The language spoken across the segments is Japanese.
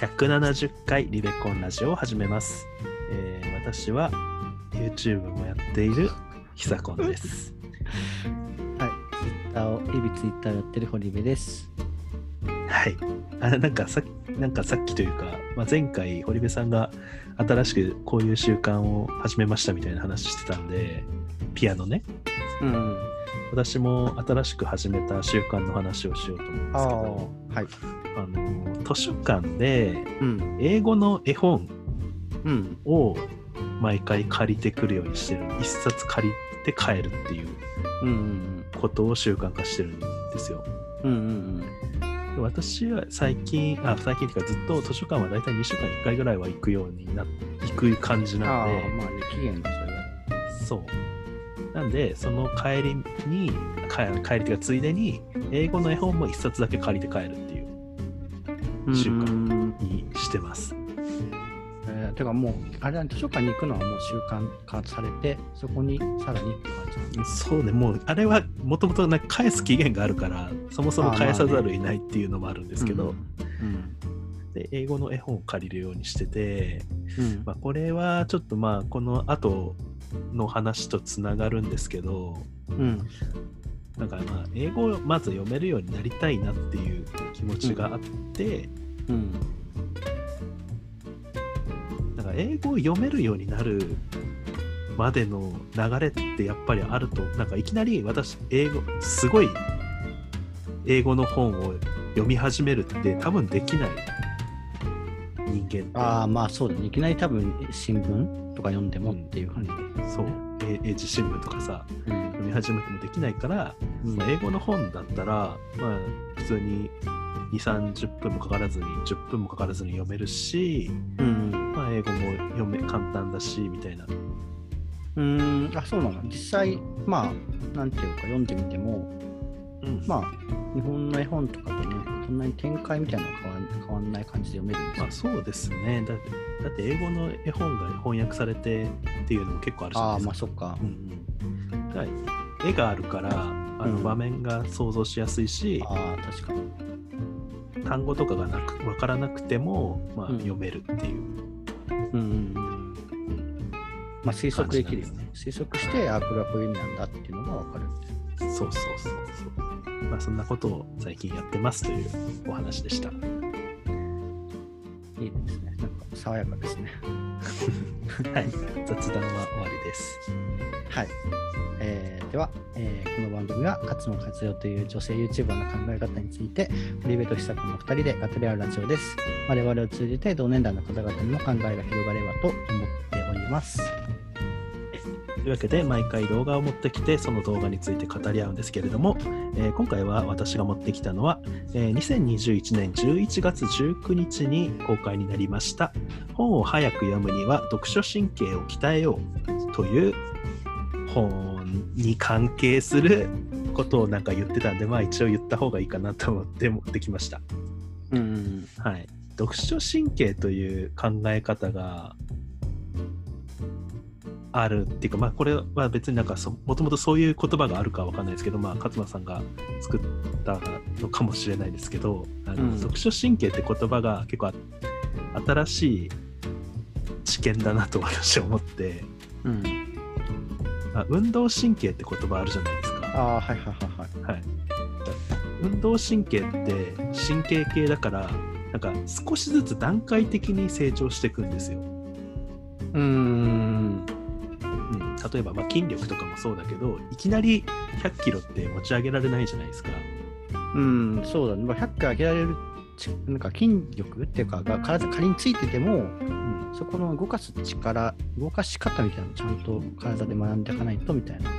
170回リベコンラジオを始めます。えー私は YouTube もやっているひさこんです。はい。ツイッターを、日々ツイッターをやってる堀部です。はい。あなんかさなんかさっきというか、まあ、前回堀部さんが新しくこういう習慣を始めましたみたいな話してたんで、ピアノね。うん。私も新しく始めた習慣の話をしようと思うんですけど、はい。あの図書館でうん。英語の絵本うん。を毎回借りてくるようにしてる一冊借りて帰るっていううん。うん。ことを習慣化してるんですようん。うん。私は最近あ最近っていうかずっと図書館は大体2週間に1回ぐらいは行くようにな行く感じなんでまあね、期限がそれは。そうなんでその帰りに帰帰りっていうかついでに英語の絵本も1冊だけ借りて帰るっていう習慣うん。にしてますえー、てかもう、あれだね、図書館に行くのはもう習慣化されて、そこにさらにって感じなんだそうねもうあれはもともと返す期限があるからそもそも返さざるを得ないっていうのもあるんですけど、うん。で英語の絵本を借りるようにしてて、うん。まあ、これはちょっとまあこの後の話とつながるんですけどうん。なんかまあ英語をまず読めるようになりたいなっていう気持ちがあって、うん。なんか英語を読めるようになるまでの流れってやっぱりあるとなんかいきなり私英語すごい英語の本を読み始めるって多分できない人間ってああ、まあそうだね。いきなり多分、新聞とか読んでもっていう感じで。そうえ英字新聞とかさうん。読み始めてもできないから、うんまあ英語の本だったら、まあ、普通に2 3 0分もかからずに10分もかからずに読めるし、うん。まあ、英語も読め簡単だしみたいなうーん、あ、そうなの。実際、まあ、なんていうか、読んでみても、うんまあ、日本の絵本とかとね、そんなに展開みたいなのは変変わんない感じで読めるんですよまあ、そうですねだってだって英語の絵本が翻訳されてっていうのも結構あるじゃああ、ないですかまあ、そっかう。んうんだから絵があるからあのうん場面が想像しやすいし、ああ、確かに。単語とかがなく分からなくても、まあ、うん読めるっていう、うんうんうん。まあ、推測できるよね。推測して、あこれはこういう意味なんだっていうのがわかる。そうそうそうそう。まあそんなことを最近やってますというお話でした。いいですね。なんか、爽やかですね。はい。雑談は終わりです。はい。えーでは、えーこの番組は勝野和代という女性 YouTuber の考え方について堀部と久子の2人で語り合うラジオです。我々を通じて同年代の方々にも考えが広がればと思っております。というわけで毎回動画を持ってきてその動画について語り合うんですけれども、えー今回は私が持ってきたのは、えー2021年11月19日に公開になりました本を早く読むには読書神経を鍛えようという本に関係することをなんか言ってたんでまあ一応言った方がいいかなと思って持ってきました。うん。はい、読書神経という考え方があるっていうか、まあ、これは別になんかそもともとそういう言葉があるかわかんないですけど、まあ、勝間さんが作ったのかもしれないですけど、あのうん読書神経って言葉が結構あ新しい知見だなと私は思って、うん。あ運動神経って言葉あるじゃないですか。ああ、はいはいはいはい。はい、運動神経って神経系だからなんか少しずつ段階的に成長していくんですよ。うーん。うん、例えば、まあ、筋力とかもそうだけどいきなり100キロって持ち上げられないじゃないですか。うん、そうだね。まあ、100回上げられるちなんか筋力っていうかが体仮についてても、うん、そこの動かす力、動かし方みたいなのをちゃんと体で学んでいかないとみたいな。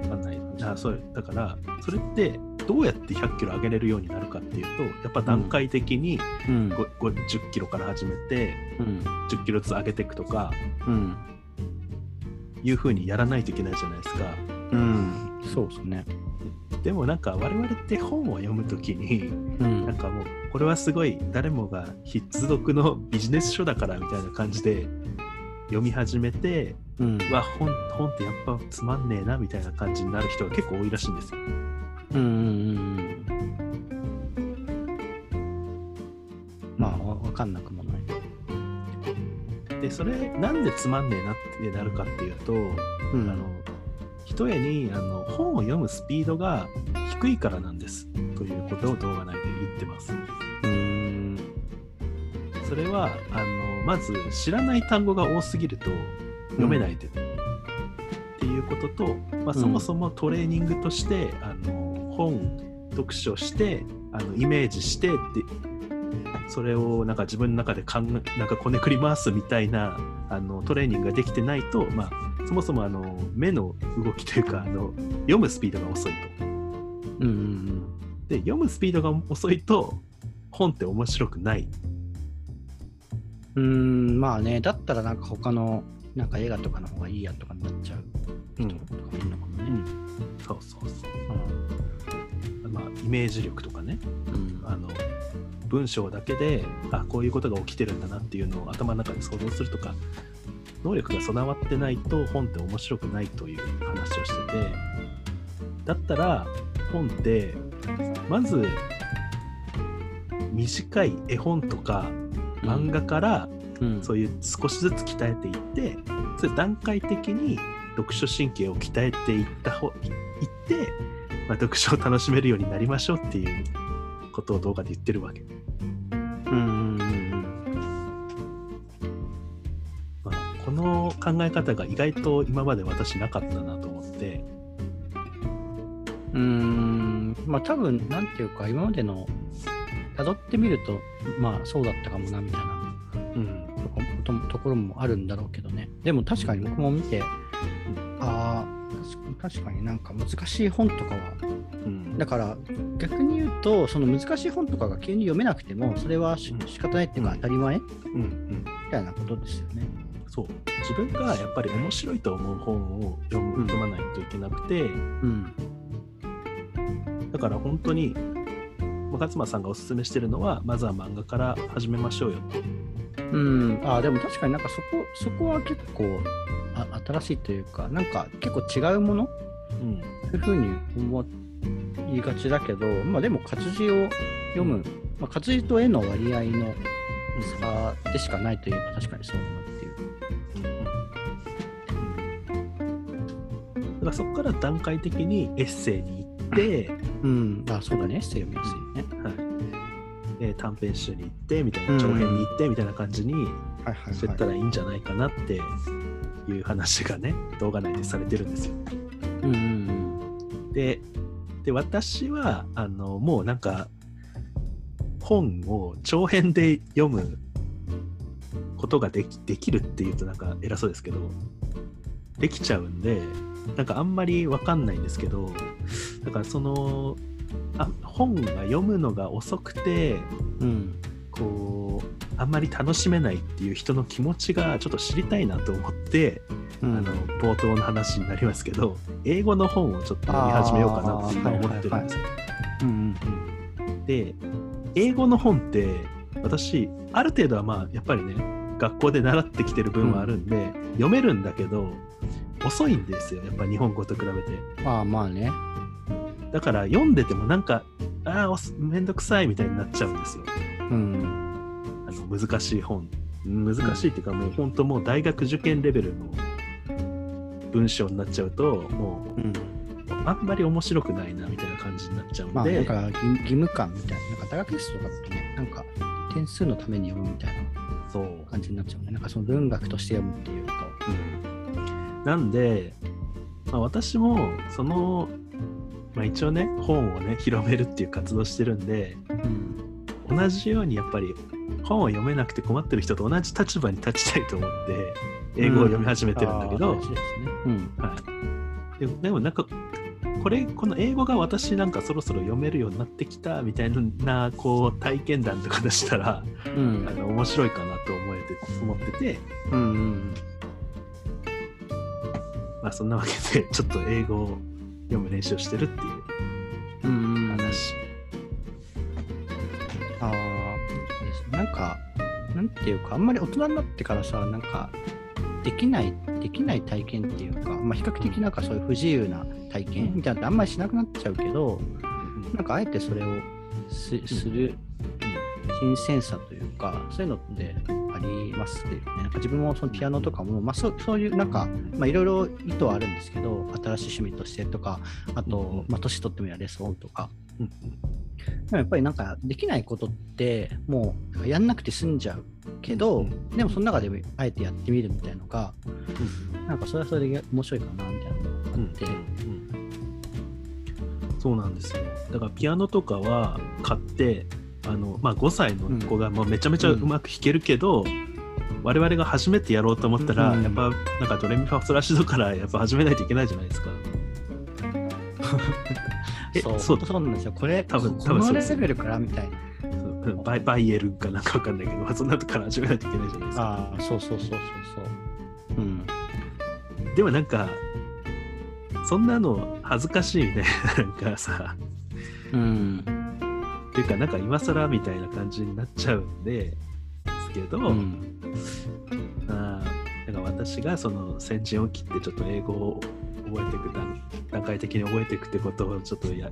わかんないあそうだからそれってどうやって100キロ上げれるようになるかっていうとやっぱ段階的にうんごご10キロから始めてうん。10キロずつ上げていくとかうん。いうふうにやらないといけないじゃないですか。うん。そうですね。でもなんか我々って本を読むときにうんなんかもうこれはすごい誰もが必読のビジネス書だからみたいな感じで読み始めてうんうわ本本ってやっぱつまんねえなみたいな感じになる人が結構多いらしいんですよ。うんうんうんまあわわかんなくもないでそれなんでつまんねえなってなるかっていうと、うん。あのひとえにあの本を読むスピードが低いからなんですということを動画内で言ってます。うーん。それはあのまず知らない単語が多すぎると読めないで、っていうことと、まあ、そもそもトレーニングとして、あの本読書してあのイメージしてってそれをなんか自分の中で考えなんかこねくり回すみたいなあのトレーニングができてないと、まあ、そもそもあの目の動きというかあの読むスピードが遅いと。うんうんで読むスピードが遅いと本って面白くない。うんまあねだったらなんか他のなんか映画とかの方がいいやとかになっちゃう。うん。人とかもいるのかもね。そうそうそう。まあ、イメージ力とかね。うん。あの文章だけであこういうことが起きてるんだなっていうのを頭の中で想像するとか能力が備わってないと本って面白くないという話をしててだったら本ってまず短い絵本とか漫画からうんそういう少しずつ鍛えていってそれ段階的に読書神経を鍛えていった方いって、まあ、読書を楽しめるようになりましょうっていうことを動画で言ってるわけ。うんうんうん。まあ、この考え方が意外と今まで私なかったなと思って、うーん。まあ多分なんていうか今までの辿ってみるとまあそうだったかもなみたいな。うん。とこところもあるんだろうけどね。でも確かに僕も見てああ確かになんか難しい本とかはうん。だから逆に言うとその難しい本とかが急に読めなくてもそれはしうん。仕方ないっていうか当たり前みうんうん。たいなことですよね。そう。自分がやっぱり面白いと思う本を読むうん読まないといけなくてうん。だから本当に勝間さんがおすすめしてるのはまずは漫画から始めましょうよってう。ん、あでも確かになんかそこそこは結構あ新しいというかなんか結構違うもの？うん。そういうふうに思いがちだけど、まあでも活字を読む、まあ、活字と絵の割合の差でしかないといえば確かにそうだなっていう。だからそこから段階的にエッセイに行って、うん、あそうだね、エッセイ読みやすいよね。はいえー短編集に行ってみたいな長編に行ってみたいな感じにしてったらいいんじゃないかなっていう話がね動画内でされてるんですよ。うんうんでで私はあのもうなんか本を長編で読むことができできるっていうとなんか偉そうですけどできちゃうんでなんかあんまりわかんないんですけどだからそのあ本が読むのが遅くてうん。うんまり楽しめないっていう人の気持ちがちょっと知りたいなと思って、うんあの冒頭の話になりますけど英語の本をちょっと読み始めようかなって今思ってるんですよ。うんで英語の本って私ある程度はまあやっぱりね学校で習ってきてる分はあるんで、読めるんだけど遅いんですよやっぱ日本語と比べて。うん。まあまあね。だから読んでてもなんかああめんどくさいみたいになっちゃうんですよ。うん。難しい本難しいっていうかもう本当もう大学受験レベルの文章になっちゃうともうん。うあんまり面白くないなみたいな感じになっちゃうんで、まあなんか義義務感みたいな、なんか大学テストとかだとね、なんか点数のために読むみたいなそう、感じになっちゃうね。なんかその文学として読むっていうと。うん、なんで、まあ、私もその、まあ、一応ね本をね広めるっていう活動してるんでうん。同じようにやっぱり本を読めなくて困ってる人と同じ立場に立ちたいと思って英語を読み始めてるんだけど、ですね。うん。はい、ででもなんかこれこの英語が私なんかそろそろ読めるようになってきたみたいなこう体験談とか出したらうんあの面白いかなと思えて思ってて、うんうん。まあ、そんなわけでちょっと英語を読む練習をしてるっていううんうん。話。ああ、なんていうか、あんまり大人になってからさ、なんか、できない、できない体験っていうか、まあ、比較的なんかそういう不自由な体験みたいなのってあんまりしなくなっちゃうけど、なんかあえてそれをすする新鮮さというか、そういうのってあありますよね。なんか自分もそのピアノとかも、まあ、そうそういうなんか、まあ、いろいろ意図はあるんですけど、新しい趣味としてとか、あと、まあ、年取ってもやれそうとか。うんでもやっぱりなんかできないことってもうやんなくて済んじゃうけど、うん。でもその中であえてやってみるみたいなのがうん。なんかそれはそれで面白いかなみたいなのがあって、うんそうなんですよ。だからピアノとかは買ってあの、まあ、5歳の子がもうめちゃめちゃうまく弾けるけど、我々が初めてやろうと思ったら、うん。やっぱなんかドレミファソラシドからやっぱ始めないといけないじゃないですか。えそう。そうそうなんですよ。これ多分こ多分そう。ですのレベルからみたいな。バイバイエルンかなんかわかんないけど、まあ、そんなとこから始めないといけないじゃないですか。ああそうそうそうそうそう。うん。でもなんかそんなの恥ずかしいみたいな なんかさ。うん。っていうかなんか今更みたいな感じになっちゃうんでですけど、うん。あーなんか私がその先陣を切ってちょっと英語を覚えていく段段階的に覚えていくってことをちょっとや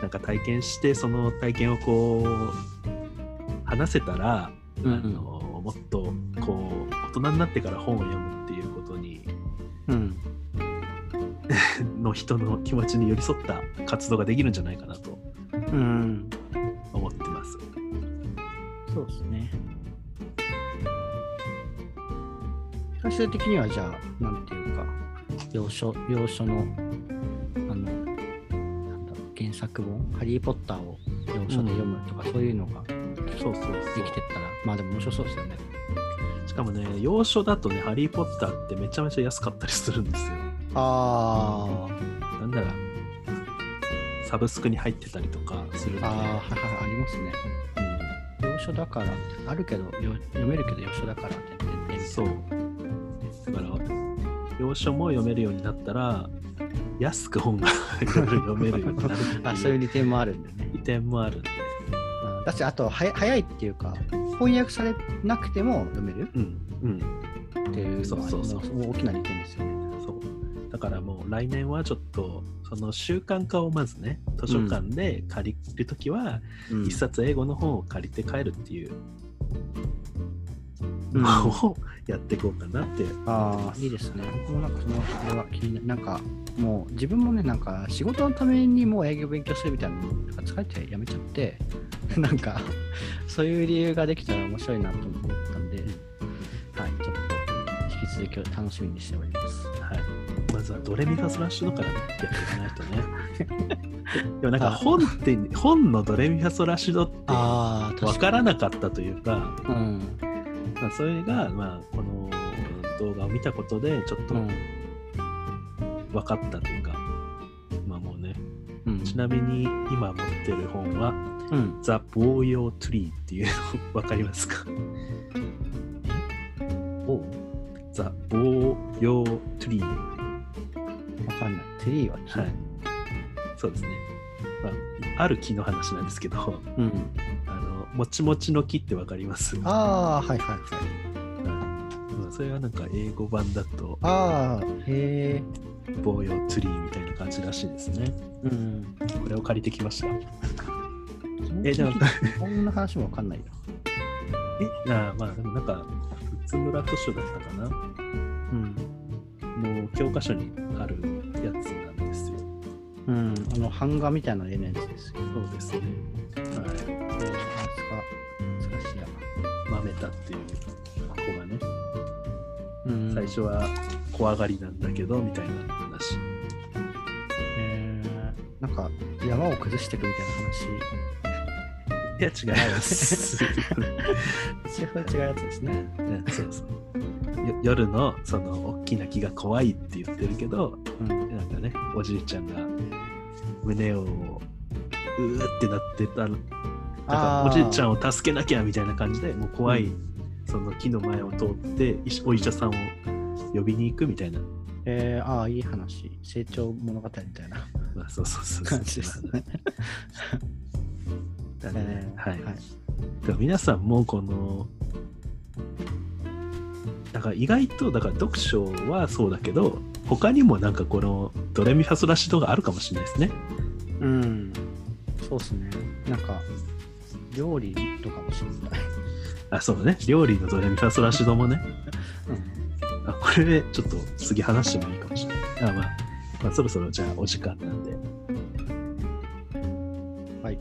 なんか体験してその体験をこう話せたら、うんあのもっとこう大人になってから本を読むっていうことにうん。の人の気持ちに寄り添った活動ができるんじゃないかなとうん。思ってます。そうですね。最終的にはじゃあな要所要所のあのなんだろう原作本「ハリー・ポッター」を要所で読むとか、そういうのがそうそうできてったらまあでも面白そうですよね。しかもね、洋書だとね、ハリー・ポッターってめちゃめちゃ安かったりするんですよ。あなんなら、サブスクに入ってたりとかするんで、あああはいはいありますね。要所だからあるけどよ読めるけど要所だからって言ってうんそう。だから、洋書も読めるようになったら、安く本が 読めるようになるあそういう利点もあるんでね。利点もある。んで、うんだしあとはや早いっていうか翻訳されなくても読めるうん、うん、っていうそうそうそう大きな利点ですよね。そう。だからもう来年はちょっと、その習慣化をまずね、図書館で借りるときは、うん。一冊英語の本を借りて帰るっていううん やっていこうかなって。ああ、いいですね。僕もなんかその、それは気にななんか、もう自分もね、なんか仕事のためにもう営業勉強するみたいなの、なんか疲れてやめちゃって、なんか、そういう理由ができたら面白いなと思ったんで、はい、ちょっと引き続き楽しみにしております。はい。まずはドレミファソラッシュドかやっていかないとね。でもなんか本って、本のドレミファソラッシュドって分からなかったというか、うん。まあ、それが、まあ、この動画を見たことでちょっとうん。分かったというか、まあもうね、うん。ちなみに今持ってる本は、うん。The Boyo Tree っていうの分かりますか？おう ?The Boyo Tree。わかんない。ツリーは木はい。そうですね。まあ、ある木の話なんですけど、うん。もちもちの木って分かります？ああ、はいはいはい。まあそれはなんか英語版だと、ああ、へえ。ボーヨツリーみたいな感じらしいですね。うん。これを借りてきました。えじゃあこんな話もわかんないよ。え、ああまあでもなんか、津村図書だったかなうん。の教科書にあるやつなんですよ。うん。あの、版画みたいな絵のやつですよ。そうですね。はい。マメタっていう子がね、うん最初は怖がりなんだけど、みたいな話。えー、なんか、山を崩していくみたいな話。いや、違います。それは違うやつですね。うんそうそうよ夜のその大きな木が怖いって言ってるけどうん。なんかねおじいちゃんが胸をうーってなってたらなんかおじいちゃんを助けなきゃみたいな感じでもう怖い、うんその木の前を通ってお医者さんを呼びに行くみたいな、えー、ああ、いい話。成長物語みたいなまあ、そうそうそう感じですね。だねえーはい、はい。だから皆さんもこのだから意外とだから読書はそうだけど他にもなんかこのドレミファソラシドがあるかもしれないですね。うん。そうですね。なんか、料理とかも知りたい。あ、そうだね。料理のドレミファソラシドもね。あこれ、ちょっと次話してもいいかもしれない。あまあ、まあ、そろそろじゃあお時間なんで。はい。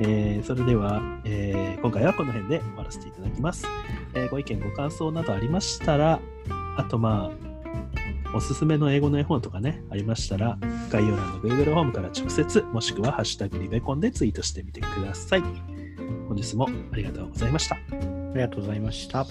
えーそれでは、えー今回はこの辺で終わらせていただきます。えーご意見、ご感想などありましたら、あとまあ、おすすめの英語の絵本とかね、ありましたら、概要欄の Google ホームから直接、もしくはハッシュタグリベコンでツイートしてみてください。本日もありがとうございました。ありがとうございました。